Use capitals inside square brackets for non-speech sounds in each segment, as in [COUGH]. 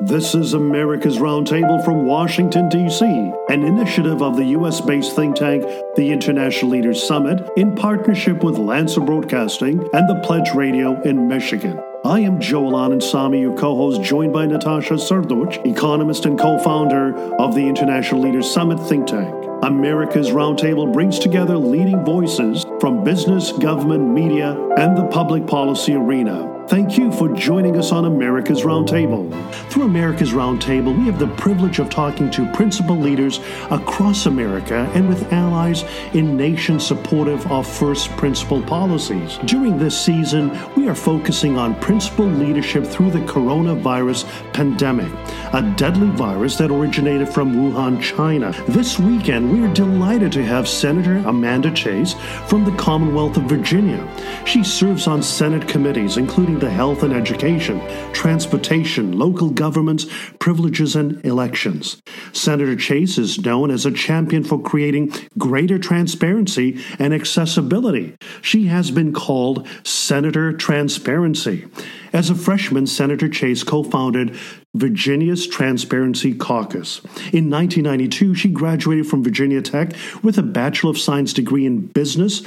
This is America's Roundtable from Washington, D.C., an initiative of the U.S. based think tank, the International Leaders Summit, in partnership with Lanser Broadcasting and the Pledge Radio in Michigan. I am Joel Anand your co host, joined by Natasha Srdoc, economist and co founder of the International Leaders Summit think tank. America's Roundtable brings together leading voices from business, government, media, and the public policy arena. Thank you for joining us on America's Roundtable. Through America's Roundtable, we have the privilege of talking to principal leaders across America and with allies in nations supportive of first principle policies. During this season, we are focusing on principal leadership through the coronavirus pandemic, a deadly virus that originated from Wuhan, China. This weekend, we are delighted to have Senator Amanda Chase from the Commonwealth of Virginia. She serves on Senate committees, including the health and education, transportation, local governments, privileges, and elections. Senator Chase is known as a champion for creating greater transparency and accessibility. She has been called Senator Transparency. As a freshman, Senator Chase co founded Virginia's Transparency Caucus. In 1992, she graduated from Virginia Tech with a Bachelor of Science degree in business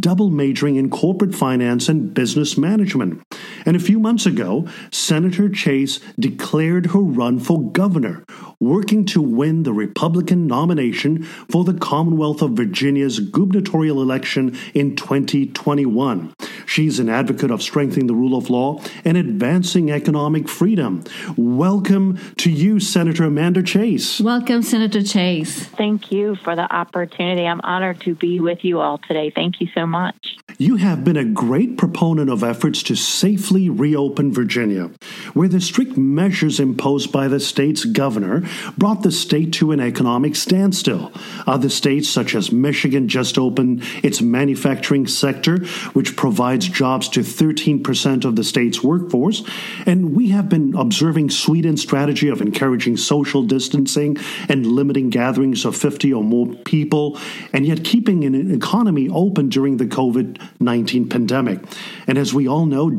double majoring in corporate finance and business management. And a few months ago, Senator Chase declared her run for governor, working to win the Republican nomination for the Commonwealth of Virginia's gubernatorial election in 2021. She's an advocate of strengthening the rule of law and advancing economic freedom. Welcome to you, Senator Amanda Chase. Welcome, Senator Chase. Thank you for the opportunity. I'm honored to be with you all today. Thank you so much. You have been a great proponent of efforts to safely reopen Virginia, where the strict measures imposed by the state's governor brought the state to an economic standstill. Other states, such as Michigan, just opened its manufacturing sector, which provides jobs to 13% of the state's workforce. And we have been observing Sweden's strategy of encouraging social distancing and limiting gatherings of 50 or more people, and yet keeping an economy open during the COVID 19 pandemic. And as we all know,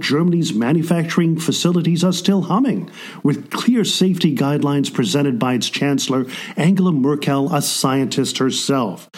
Germany's manufacturing facilities are still humming, with clear safety guidelines presented by its Chancellor, Angela Merkel, a scientist herself.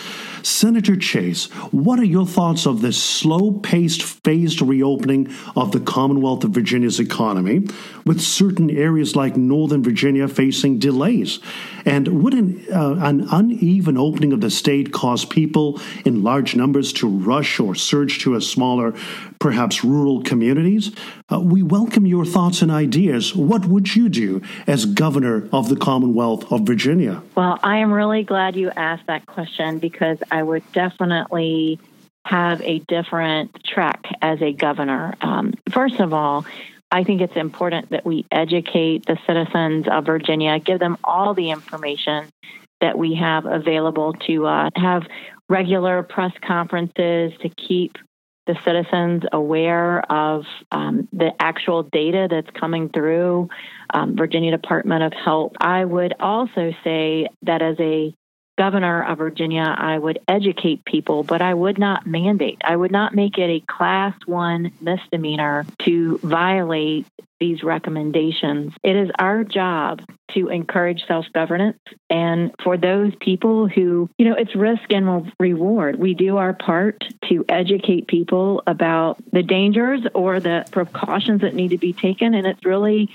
Senator Chase, what are your thoughts of this slow paced, phased reopening of the Commonwealth of Virginia's economy, with certain areas like Northern Virginia facing delays? And would an, uh, an uneven opening of the state cause people in large numbers to rush or surge to a smaller, perhaps rural communities? Uh, we welcome your thoughts and ideas. What would you do as governor of the Commonwealth of Virginia? Well, I am really glad you asked that question because I would definitely have a different track as a governor. Um, first of all, I think it's important that we educate the citizens of Virginia, give them all the information that we have available to uh, have regular press conferences to keep the citizens aware of um, the actual data that's coming through um, Virginia Department of Health. I would also say that as a governor of Virginia, I would educate people, but I would not mandate. I would not make it a class one misdemeanor to violate these recommendations. It is our job to encourage self governance. And for those people who, you know, it's risk and reward. We do our part to educate people about the dangers or the precautions that need to be taken. And it's really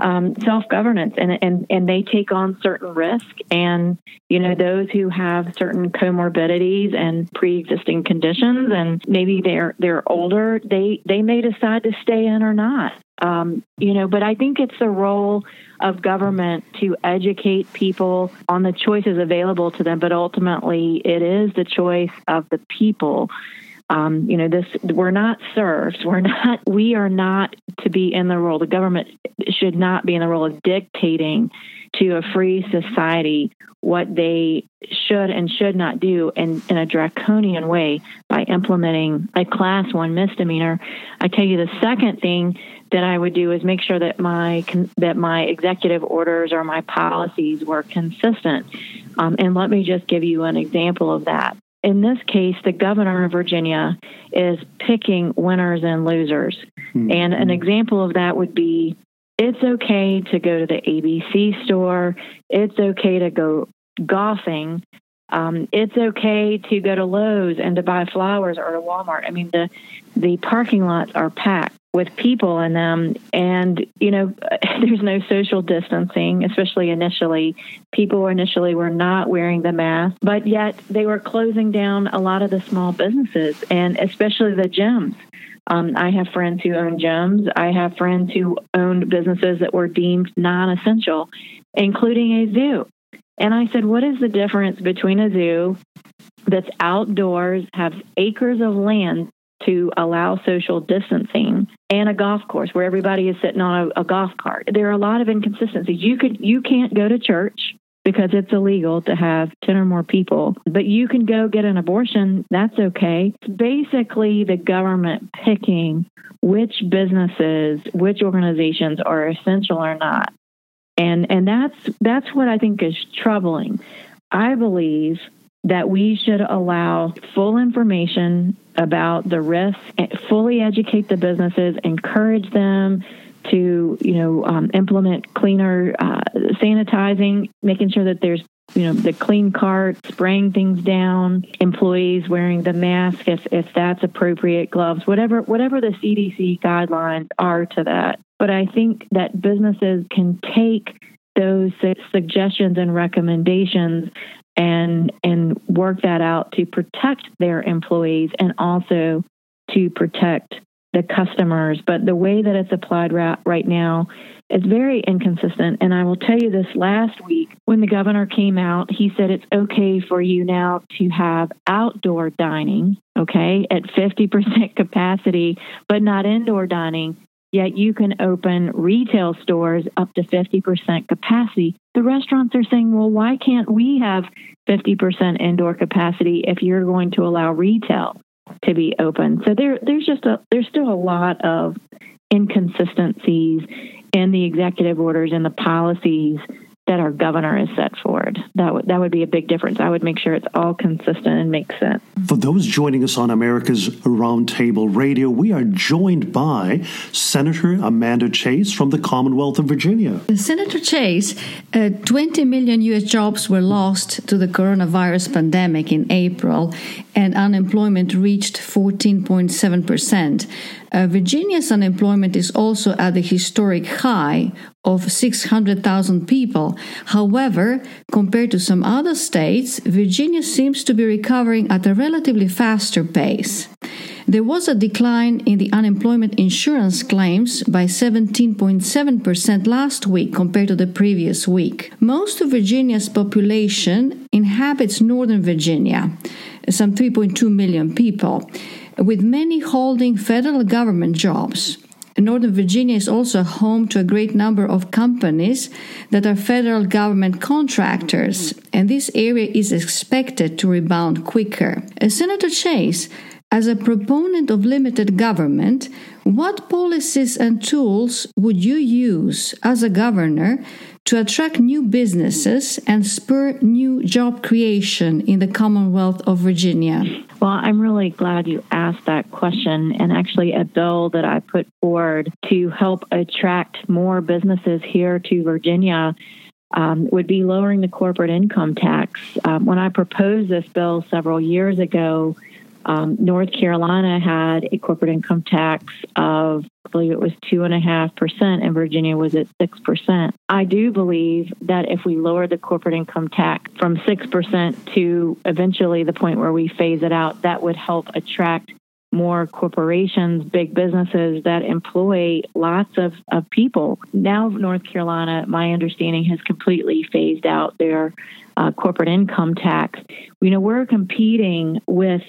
um, self governance, and, and and they take on certain risk. And you know, those who have certain comorbidities and pre existing conditions, and maybe they're they're older, they they may decide to stay in or not. Um, you know, but I think it's the role of government to educate people on the choices available to them, but ultimately it is the choice of the people um, you know, this we're not serfs. We're not. We are not to be in the role. The government should not be in the role of dictating to a free society what they should and should not do in, in a draconian way by implementing a class one misdemeanor. I tell you, the second thing that I would do is make sure that my that my executive orders or my policies were consistent. Um, and let me just give you an example of that in this case, the governor of Virginia is picking winners and losers. Mm-hmm. And an example of that would be it's okay to go to the ABC store. It's okay to go golfing. Um, it's okay to go to Lowe's and to buy flowers or to Walmart. I mean, the the parking lots are packed with people in them, and you know, [LAUGHS] there's no social distancing, especially initially. People initially were not wearing the mask, but yet they were closing down a lot of the small businesses, and especially the gyms. Um, I have friends who own gyms. I have friends who owned businesses that were deemed non essential, including a zoo. And I said, What is the difference between a zoo that's outdoors, has acres of land to allow social distancing, and a golf course where everybody is sitting on a, a golf cart? There are a lot of inconsistencies. You could you can't go to church because it's illegal to have 10 or more people. But you can go get an abortion, that's okay. It's basically the government picking which businesses, which organizations are essential or not and and that's that's what I think is troubling. I believe that we should allow full information about the risks, fully educate the businesses, encourage them to you know um, implement cleaner uh, sanitizing, making sure that there's you know the clean cart, spraying things down, employees wearing the mask if if that's appropriate, gloves, whatever whatever the CDC guidelines are to that. But I think that businesses can take those suggestions and recommendations and and work that out to protect their employees and also to protect the customers. But the way that it's applied right now is very inconsistent. And I will tell you this last week, when the governor came out, he said it's okay for you now to have outdoor dining, okay, at 50% [LAUGHS] capacity, but not indoor dining yet you can open retail stores up to 50% capacity. The restaurants are saying, well, why can't we have 50% indoor capacity if you're going to allow retail to be open? So there, there's just a, there's still a lot of inconsistencies in the executive orders and the policies that our governor has set forward. That would that would be a big difference. I would make sure it's all consistent and makes sense. For those joining us on America's Roundtable Radio, we are joined by Senator Amanda Chase from the Commonwealth of Virginia. Senator Chase, uh, 20 million U.S. jobs were lost to the coronavirus pandemic in April, and unemployment reached 14.7 percent. Uh, Virginia's unemployment is also at a historic high of 600,000 people. However, compared to some other states, Virginia seems to be recovering at a relatively faster pace. There was a decline in the unemployment insurance claims by 17.7% last week compared to the previous week. Most of Virginia's population inhabits Northern Virginia, some 3.2 million people with many holding federal government jobs. Northern Virginia is also home to a great number of companies that are federal government contractors, and this area is expected to rebound quicker. As Senator Chase, as a proponent of limited government, what policies and tools would you use as a governor to attract new businesses and spur new job creation in the Commonwealth of Virginia? Well, I'm really glad you asked that question. And actually, a bill that I put forward to help attract more businesses here to Virginia um, would be lowering the corporate income tax. Um, when I proposed this bill several years ago, um, North Carolina had a corporate income tax of, I believe it was two and Virginia was at six percent. I do believe that if we lower the corporate income tax from six percent to eventually the point where we phase it out, that would help attract more corporations, big businesses that employ lots of, of people. Now, North Carolina, my understanding, has completely phased out their uh, corporate income tax. You know, we're competing with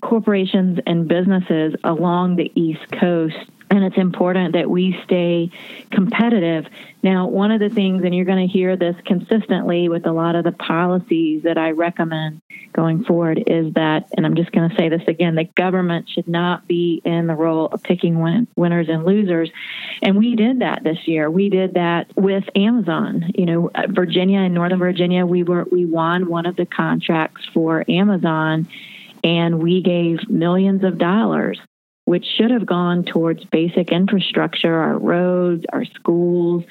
corporations and businesses along the East Coast. And it's important that we stay competitive. Now, one of the things, and you're going to hear this consistently with a lot of the policies that I recommend going forward, is that, and I'm just going to say this again, the government should not be in the role of picking win- winners and losers. And we did that this year. We did that with Amazon. You know, uh, Virginia and Northern Virginia, we were we won one of the contracts for Amazon and we gave millions of dollars which should have gone towards basic infrastructure, our roads, our schools.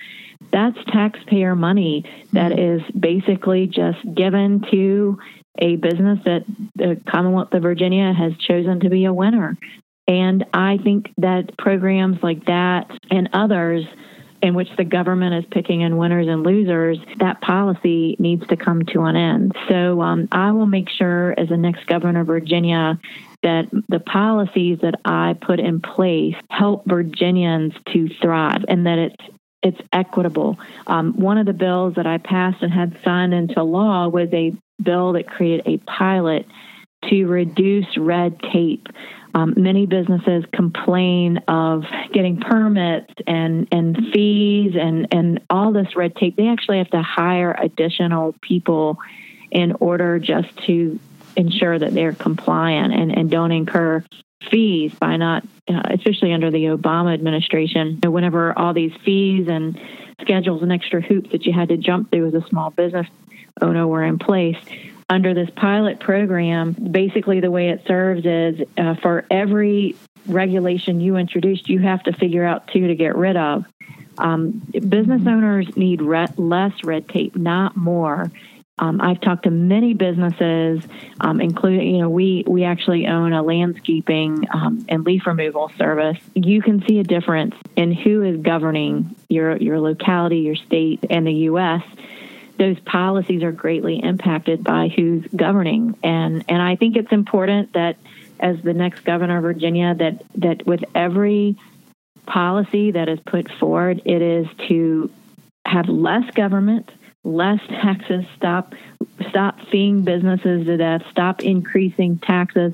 That's taxpayer money that mm-hmm. is basically just given to a business that the Commonwealth of Virginia has chosen to be a winner. And I think that programs like that and others in which the government is picking in winners and losers, that policy needs to come to an end. So um, I will make sure, as the next governor of Virginia, that the policies that I put in place help Virginians to thrive and that it's it's equitable. Um, one of the bills that I passed and had signed into law was a bill that created a pilot to reduce red tape. Um, many businesses complain of getting permits and, and fees and, and all this red tape. They actually have to hire additional people in order just to ensure that they're compliant and, and don't incur fees by not, uh, especially under the Obama administration, whenever all these fees and schedules and extra hoops that you had to jump through as a small business owner were in place under this pilot program, basically the way it serves is uh, for every regulation you introduced, you have to figure out two to get rid of. Um, business owners need re- less red tape, not more. Um, I've talked to many businesses, um, including, you know, we, we actually own a landscaping um, and leaf removal service. You can see a difference in who is governing your, your locality, your state, and the U.S those policies are greatly impacted by who's governing. And and I think it's important that as the next governor of Virginia that that with every policy that is put forward, it is to have less government, less [LAUGHS] taxes, stop stop feeing businesses to death, stop increasing taxes.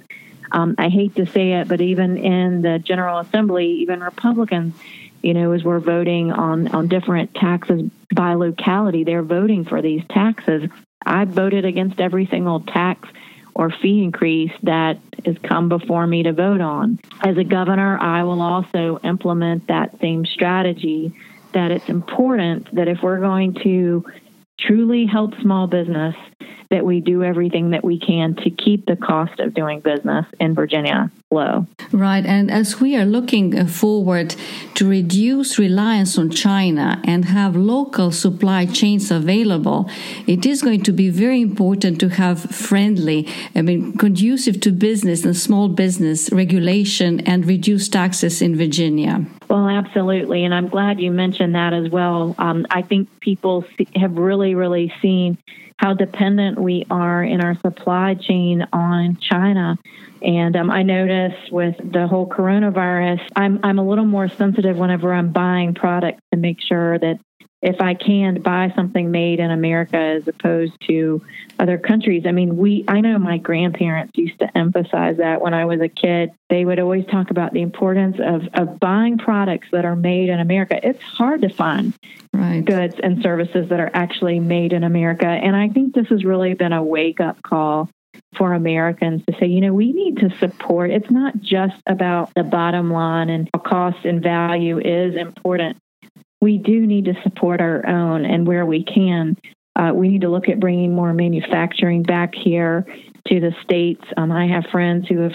Um, I hate to say it, but even in the General Assembly, even Republicans you know, as we're voting on, on different taxes by locality, they're voting for these taxes. I voted against every single tax or fee increase that has come before me to vote on. As a governor, I will also implement that same strategy that it's important that if we're going to truly help small business, that we do everything that we can to keep the cost of doing business in Virginia low. Right. And as we are looking uh, forward to reduce reliance on China and have local supply chains available, it is going to be very important to have friendly, I mean, conducive to business and small business regulation and reduce taxes in Virginia. Well, absolutely. And I'm glad you mentioned that as well. Um, I think people have really, really seen how dependent we are in our supply chain on China. And um, I notice with the whole coronavirus, I'm I'm a little more sensitive whenever I'm buying products to make sure that if I can buy something made in America as opposed to other countries. I mean, we I know my grandparents used to emphasize that when I was a kid. They would always talk about the importance of, of buying products that are made in America. It's hard to find right. goods and services that are actually made in America. And I think this has really been a wake up call for Americans to say, you know, we need to support. It's not just about the bottom line and cost and value is important, we do need to support our own and where we can. Uh, we need to look at bringing more manufacturing back here to the states. Um, I have friends who have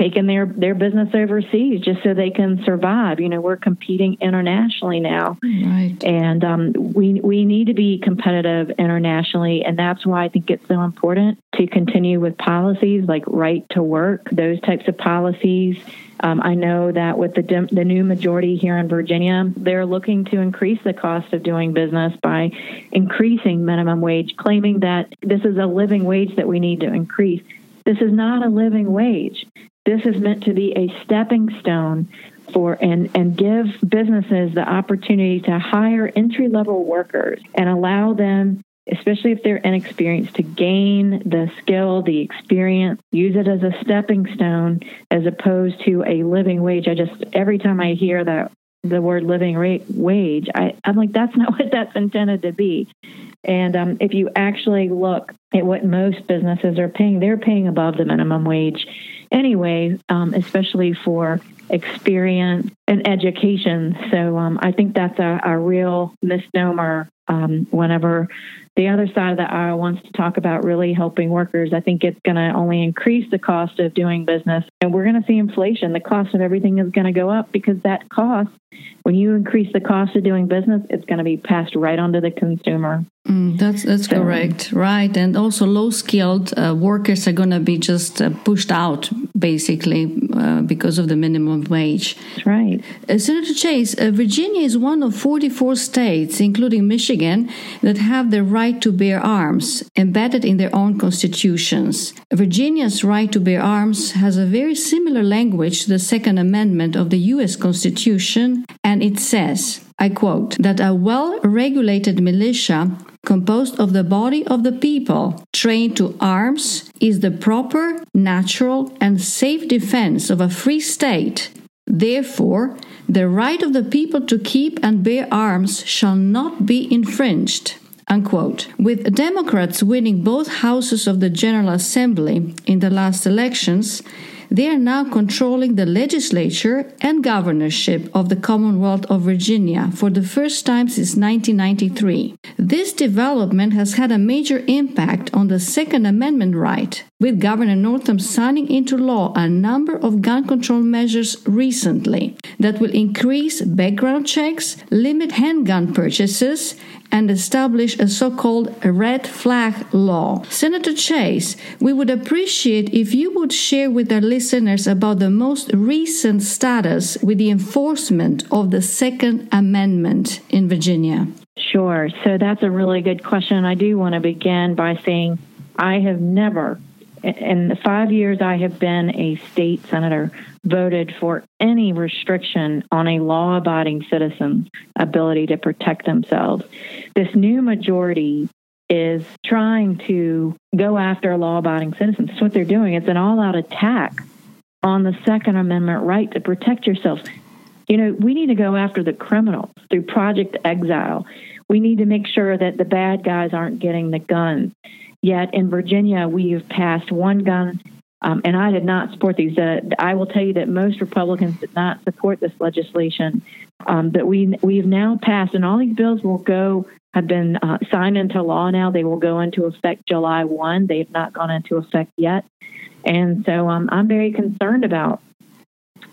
taken their their business overseas just so they can survive. You know, we're competing internationally now, right. and um, we we need to be competitive internationally, and that's why I think it's so important to continue with policies like right to work, those types of policies um, I know that with the, the new majority here in Virginia, they're looking to increase the cost of doing business by increasing minimum wage, claiming that this is a living wage that we need to increase. This is not a living wage. This is meant to be a stepping stone for and, and give businesses the opportunity to hire entry level workers and allow them especially if they're inexperienced, to gain the skill, the experience, use it as a stepping stone as opposed to a living wage. I just, every time I hear that the word living rate wage, I, I'm like, that's not [LAUGHS] what that's intended to be. And um, if you actually look at what most businesses are paying, they're paying above the minimum wage anyway, um, especially for experience, and education. So um, I think that's a, a real misnomer um, whenever the other side of the aisle wants to talk about really helping workers, I think it's going to only increase the cost of doing business. And we're going to see inflation. The cost of everything is going to go up because that cost, when you increase the cost of doing business, it's going to be passed right on to the consumer. Mm, that's that's so, correct, right? And also, low skilled uh, workers are going to be just uh, pushed out basically uh, because of the minimum wage. That's right. Uh, Senator Chase, uh, Virginia is one of 44 states, including Michigan, that have the right to bear arms embedded in their own constitutions. Virginia's right to bear arms has a very similar language to the Second Amendment of the U.S. Constitution, and it says, I quote, that a well regulated militia composed of the body of the people trained to arms is the proper, natural, and safe defense of a free state. Therefore, the right of the people to keep and bear arms shall not be infringed. Unquote. With Democrats winning both houses of the General Assembly in the last elections, they are now controlling the legislature and governorship of the Commonwealth of Virginia for the first time since 1993. This development has had a major impact on the Second Amendment right, with Governor Northam signing into law a number of gun control measures recently that will increase background checks, limit handgun purchases, and establish a so called red flag law. Senator Chase, we would appreciate if you would share with our listeners about the most recent status with the enforcement of the Second Amendment in Virginia. Sure. So that's a really good question. I do want to begin by saying I have never in the five years I have been a state senator, voted for any restriction on a law abiding citizen's ability to protect themselves. This new majority is trying to go after law abiding citizens. That's what they're doing. It's an all out attack on the Second Amendment right to protect yourself. You know, we need to go after the criminals through Project Exile. We need to make sure that the bad guys aren't getting the guns. Yet in Virginia, we have passed one gun, um, and I did not support these. Uh, I will tell you that most Republicans did not support this legislation. Um, but we we've now passed, and all these bills will go have been uh, signed into law now. They will go into effect July one. They have not gone into effect yet, and so um, I'm very concerned about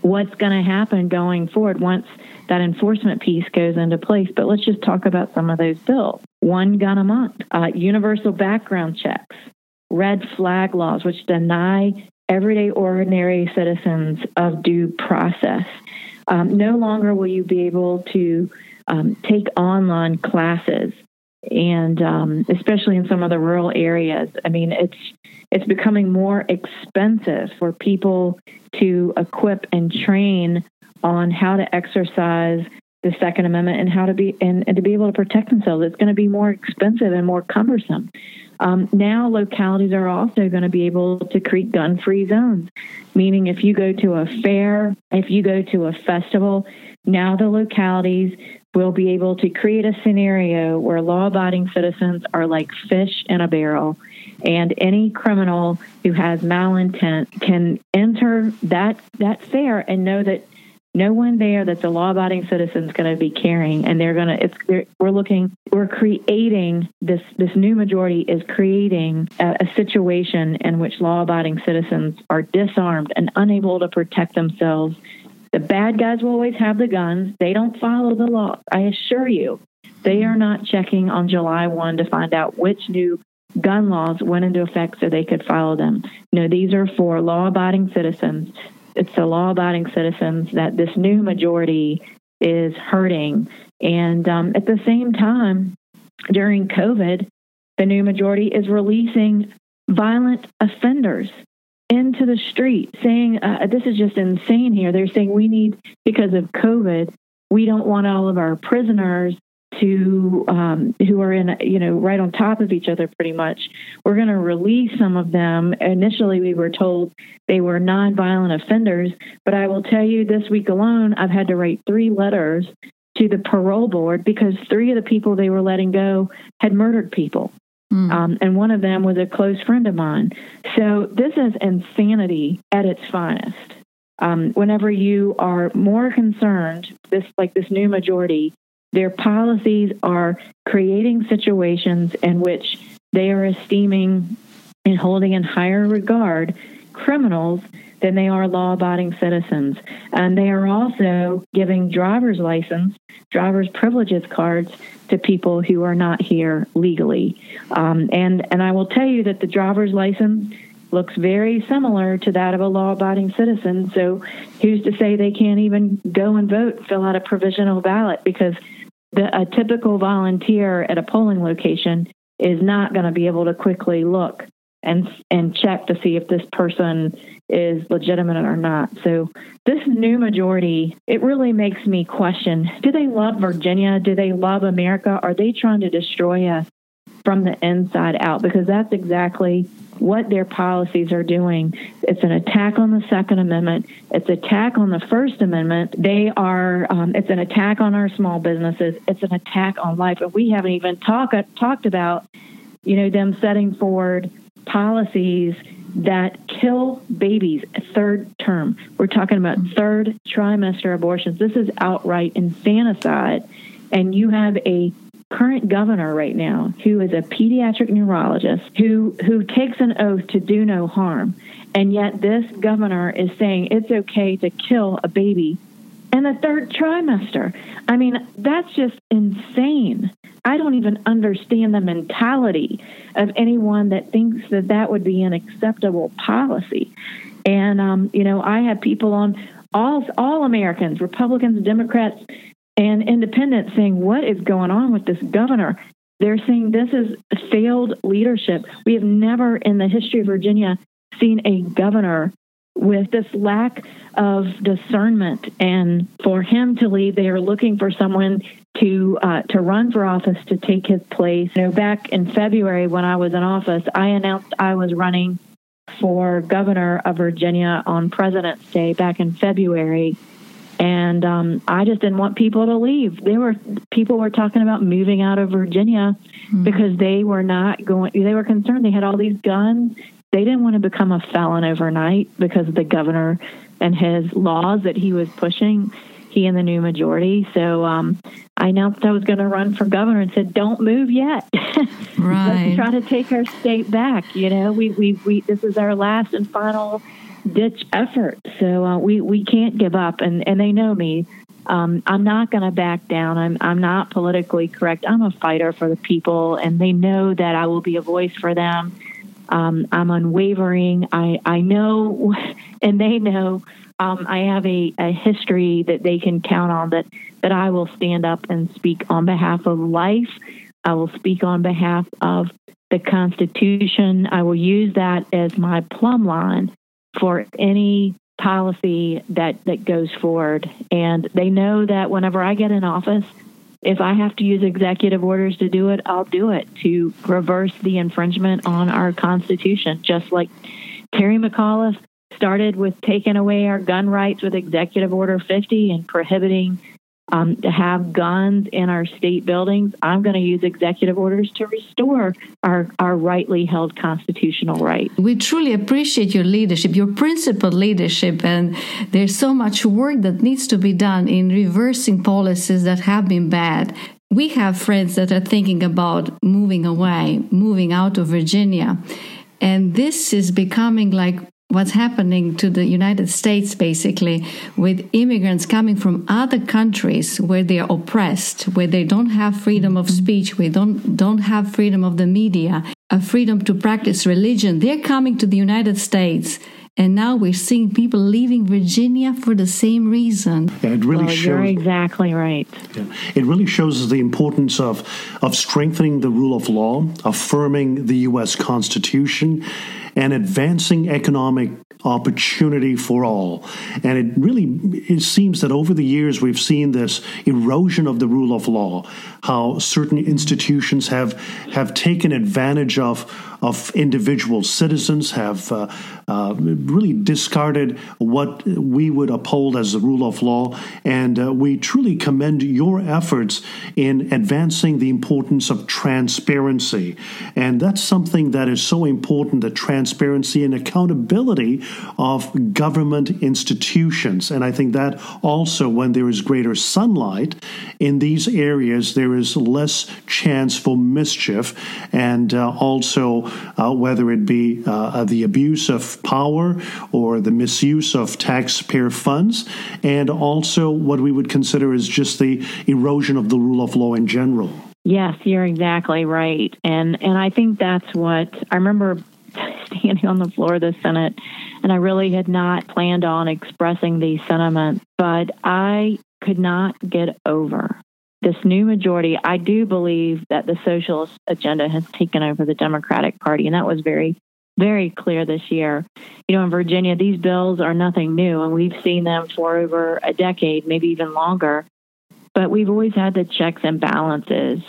what's going to happen going forward once that enforcement piece goes into place. But let's just talk about some of those bills. One gun a month, uh, universal background checks, red flag laws, which deny everyday ordinary citizens of due process. Um, no longer will you be able to um, take online classes and um, especially in some of the rural areas. I mean, it's it's becoming more expensive for people to equip and train on how to exercise the Second Amendment and how to be and, and to be able to protect themselves. It's going to be more expensive and more cumbersome. Um, now, localities are also going to be able to create gun free zones, meaning if you go to a fair, if you go to a festival, now the localities will be able to create a scenario where law abiding citizens are like fish in a barrel. And any criminal who has malintent can enter that, that fair and know that no one there that's a law-abiding citizen is going to be carrying, and they're going to. It's we're looking, we're creating this. This new majority is creating a, a situation in which law-abiding citizens are disarmed and unable to protect themselves. The bad guys will always have the guns. They don't follow the law. I assure you, they are not checking on July 1 to find out which new gun laws went into effect so they could follow them. No, these are for law abiding citizens it's the law abiding citizens that this new majority is hurting. And um, at the same time, during COVID, the new majority is releasing violent offenders into the street, saying, uh, This is just insane here. They're saying we need, because of COVID, we don't want all of our prisoners to um, who are in you know right on top of each other pretty much we're going to release some of them. Initially we were told they were nonviolent offenders but i will tell you this week alone i've had to write three letters to the parole board because three of the people they were letting go had murdered people. Mm. um, and one of them was a close friend of mine. So this is insanity at its finest. Um, whenever you are more concerned, this like this new majority, their policies are creating situations in which they are esteeming and holding in higher regard criminals than they are law abiding citizens. And they are also giving driver's license, driver's privileges cards to people who are not here legally. Um, and, and I will tell you that the driver's license looks very similar to that of a law abiding citizen. So who's to say they can't even go and vote, fill out a provisional ballot? Because the, a typical volunteer at a polling location is not going to be able to quickly look and and check to see if this person is legitimate or not. So this new majority, it really makes me question, do they love Virginia? Do they love America? Are they trying to destroy us from the inside out? Because that's exactly what their policies are doing. It's an attack on the Second Amendment. It's attack on the First Amendment. They are. Um, it's an attack on our small businesses. It's an attack on life, and we haven't even talked talked about, you know, them setting forward policies that kill babies third term. We're talking about third trimester abortions. This is outright infanticide. And you have a current governor right now who is a pediatric neurologist who who takes an oath to do no harm. And yet this governor is saying it's okay to kill a baby in the third trimester. I mean, that's just insane. I don't even understand the mentality of anyone that thinks that that would be an acceptable policy. And um, you know, I have people on all all Americans, Republicans, Democrats, and independents saying, "What is going on with this governor?" They're saying this is failed leadership. We have never in the history of Virginia seen a governor with this lack of discernment and for him to leave they are looking for someone to uh, to run for office to take his place you know back in february when i was in office i announced i was running for governor of virginia on president's day back in february and um, i just didn't want people to leave they were people were talking about moving out of virginia mm-hmm. because they were not going they were concerned they had all these guns they didn't want to become a felon overnight because of the governor and his laws that he was pushing, he and the new majority. So um, I announced I was going to run for governor and said, "Don't move yet. [LAUGHS] Right. Let's try to take our state back. You know, we we we this is our last and final ditch effort. So uh, we we can't give up. And and they know me. Um, I'm not going to back down. I'm I'm not politically correct. I'm a fighter for the people, and they know that I will be a voice for them. Um, I'm unwavering. I, I know, [LAUGHS] and they know um, I have a, a history that they can count on that, that I will stand up and speak on behalf of life. I will speak on behalf of the Constitution. I will use that as my plumb line for any policy that, that goes forward. And they know that whenever I get in office, if I have to use executive orders to do it, I'll do it to reverse the infringement on our Constitution, just like Terry McAuliffe started with taking away our gun rights with Executive Order 50 and prohibiting um, to have guns in our state buildings, I'm going to use executive orders to restore our, our rightly held constitutional right. We truly appreciate your leadership, your principled leadership, and there's so much work that needs to be done in reversing policies that have been bad. We have friends that are thinking about moving away, moving out of Virginia. And this is becoming like what's happening to the United States basically with immigrants coming from other countries where they are oppressed, where they don't have freedom of mm-hmm. speech, where they don't don't have freedom of the media, a freedom to practice religion. They're coming to the United States. And now we're seeing people leaving Virginia for the same reason. Yeah, it really well, shows. You're exactly right. Yeah, it really shows the importance of of strengthening the rule of law, affirming the U.S. Constitution, and advancing economic opportunity for all. And it really it seems that over the years we've seen this erosion of the rule of law, how certain institutions have have taken advantage of of individual citizens have uh, uh, really discarded what we would uphold as the rule of law. And uh, we truly commend your efforts in advancing the importance of transparency. And that's something that is so important the transparency and accountability of government institutions. And I think that also, when there is greater sunlight in these areas, there is less chance for mischief. And uh, also, uh, whether it be uh, the abuse of power or the misuse of taxpayer funds, and also what we would consider as just the erosion of the rule of law in general. Yes, you're exactly right. And and I think that's what I remember standing on the floor of the Senate and I really had not planned on expressing these sentiments, but I could not get over this new majority. I do believe that the socialist agenda has taken over the Democratic Party, and that was very very clear this year. You know, in Virginia, these bills are nothing new, and we've seen them for over a decade, maybe even longer. But we've always had the checks and balances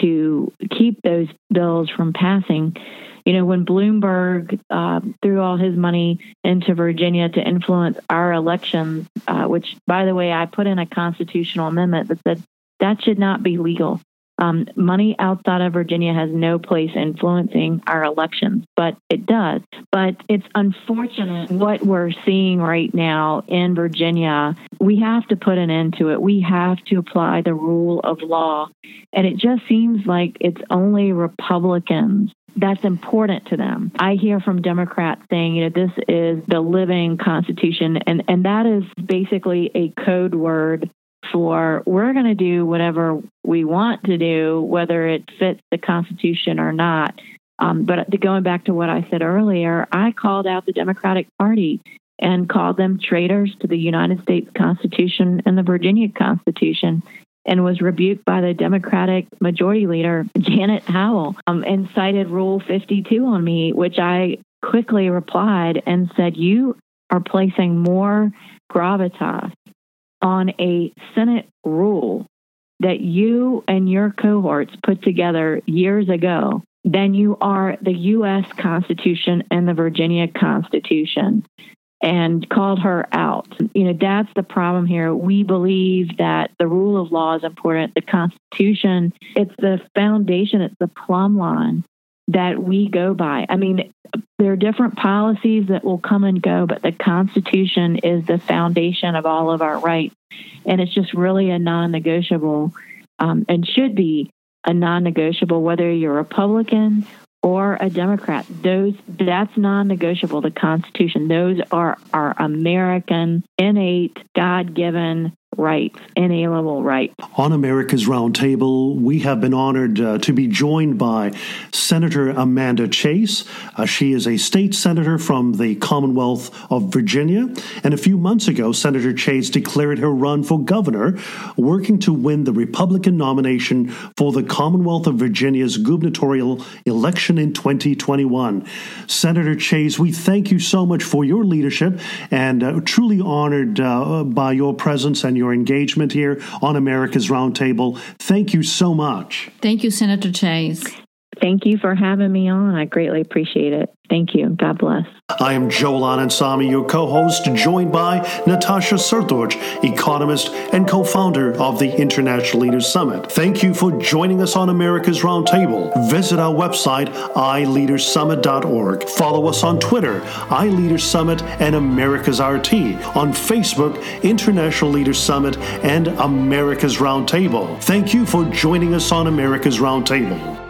to keep those bills from passing. You know, when Bloomberg uh, threw all his money into Virginia to influence our elections, uh, which, by the way, I put in a constitutional amendment that said that should not be legal. Um, money outside of Virginia has no place influencing our elections, but it does. But it's unfortunate what we're seeing right now in Virginia. We have to put an end to it. We have to apply the rule of law. And it just seems like it's only Republicans that's important to them. I hear from Democrats saying, you know, this is the living Constitution, and, and that is basically a code word for we're going to do whatever we want to do, whether it fits the Constitution or not. Um, but going back to what I said earlier, I called out the Democratic Party and called them traitors to the United States Constitution and the Virginia Constitution and was rebuked by the Democratic Majority Leader, Janet Howell, um, and cited Rule 52 on me, which I quickly replied and said, You are placing more gravitas on a Senate rule that you and your cohorts put together years ago than you are the U.S. Constitution and the Virginia Constitution and called her out. You know, that's the problem here. We believe that the rule of law is important. The Constitution, it's the foundation, it's the plumb line that we go by. I mean, there are different policies that will come and go, but the Constitution is the foundation of all of our rights. And it's just really a non negotiable um, and should be a non negotiable, whether you're Republican or a Democrat. Those that's non-negotiable. The Constitution. Those are our American, innate, God-given rights, inalienable rights. On America's Roundtable, we have been honored uh, to be joined by Senator Amanda Chase. Uh, she is a state senator from the Commonwealth of Virginia. And a few months ago, Senator Chase declared her run for governor, working to win the Republican nomination for the Commonwealth of Virginia's gubernatorial election in 2021. Senator Chase, we thank you so much for your leadership and uh, truly honored uh, by your presence and your engagement here on America's Roundtable. Thank you so much. Thank you, Senator Chase. Thank you for having me on. I greatly appreciate it. Thank you. God bless. I am Joel Anand your co host, joined by Natasha Srdoc, economist and co founder of the International Leaders Summit. Thank you for joining us on America's Roundtable. Visit our website, iLeadersSummit.org. Follow us on Twitter, iLeaders Summit and America's RT. On Facebook, International Leaders Summit and America's Roundtable. Thank you for joining us on America's Roundtable.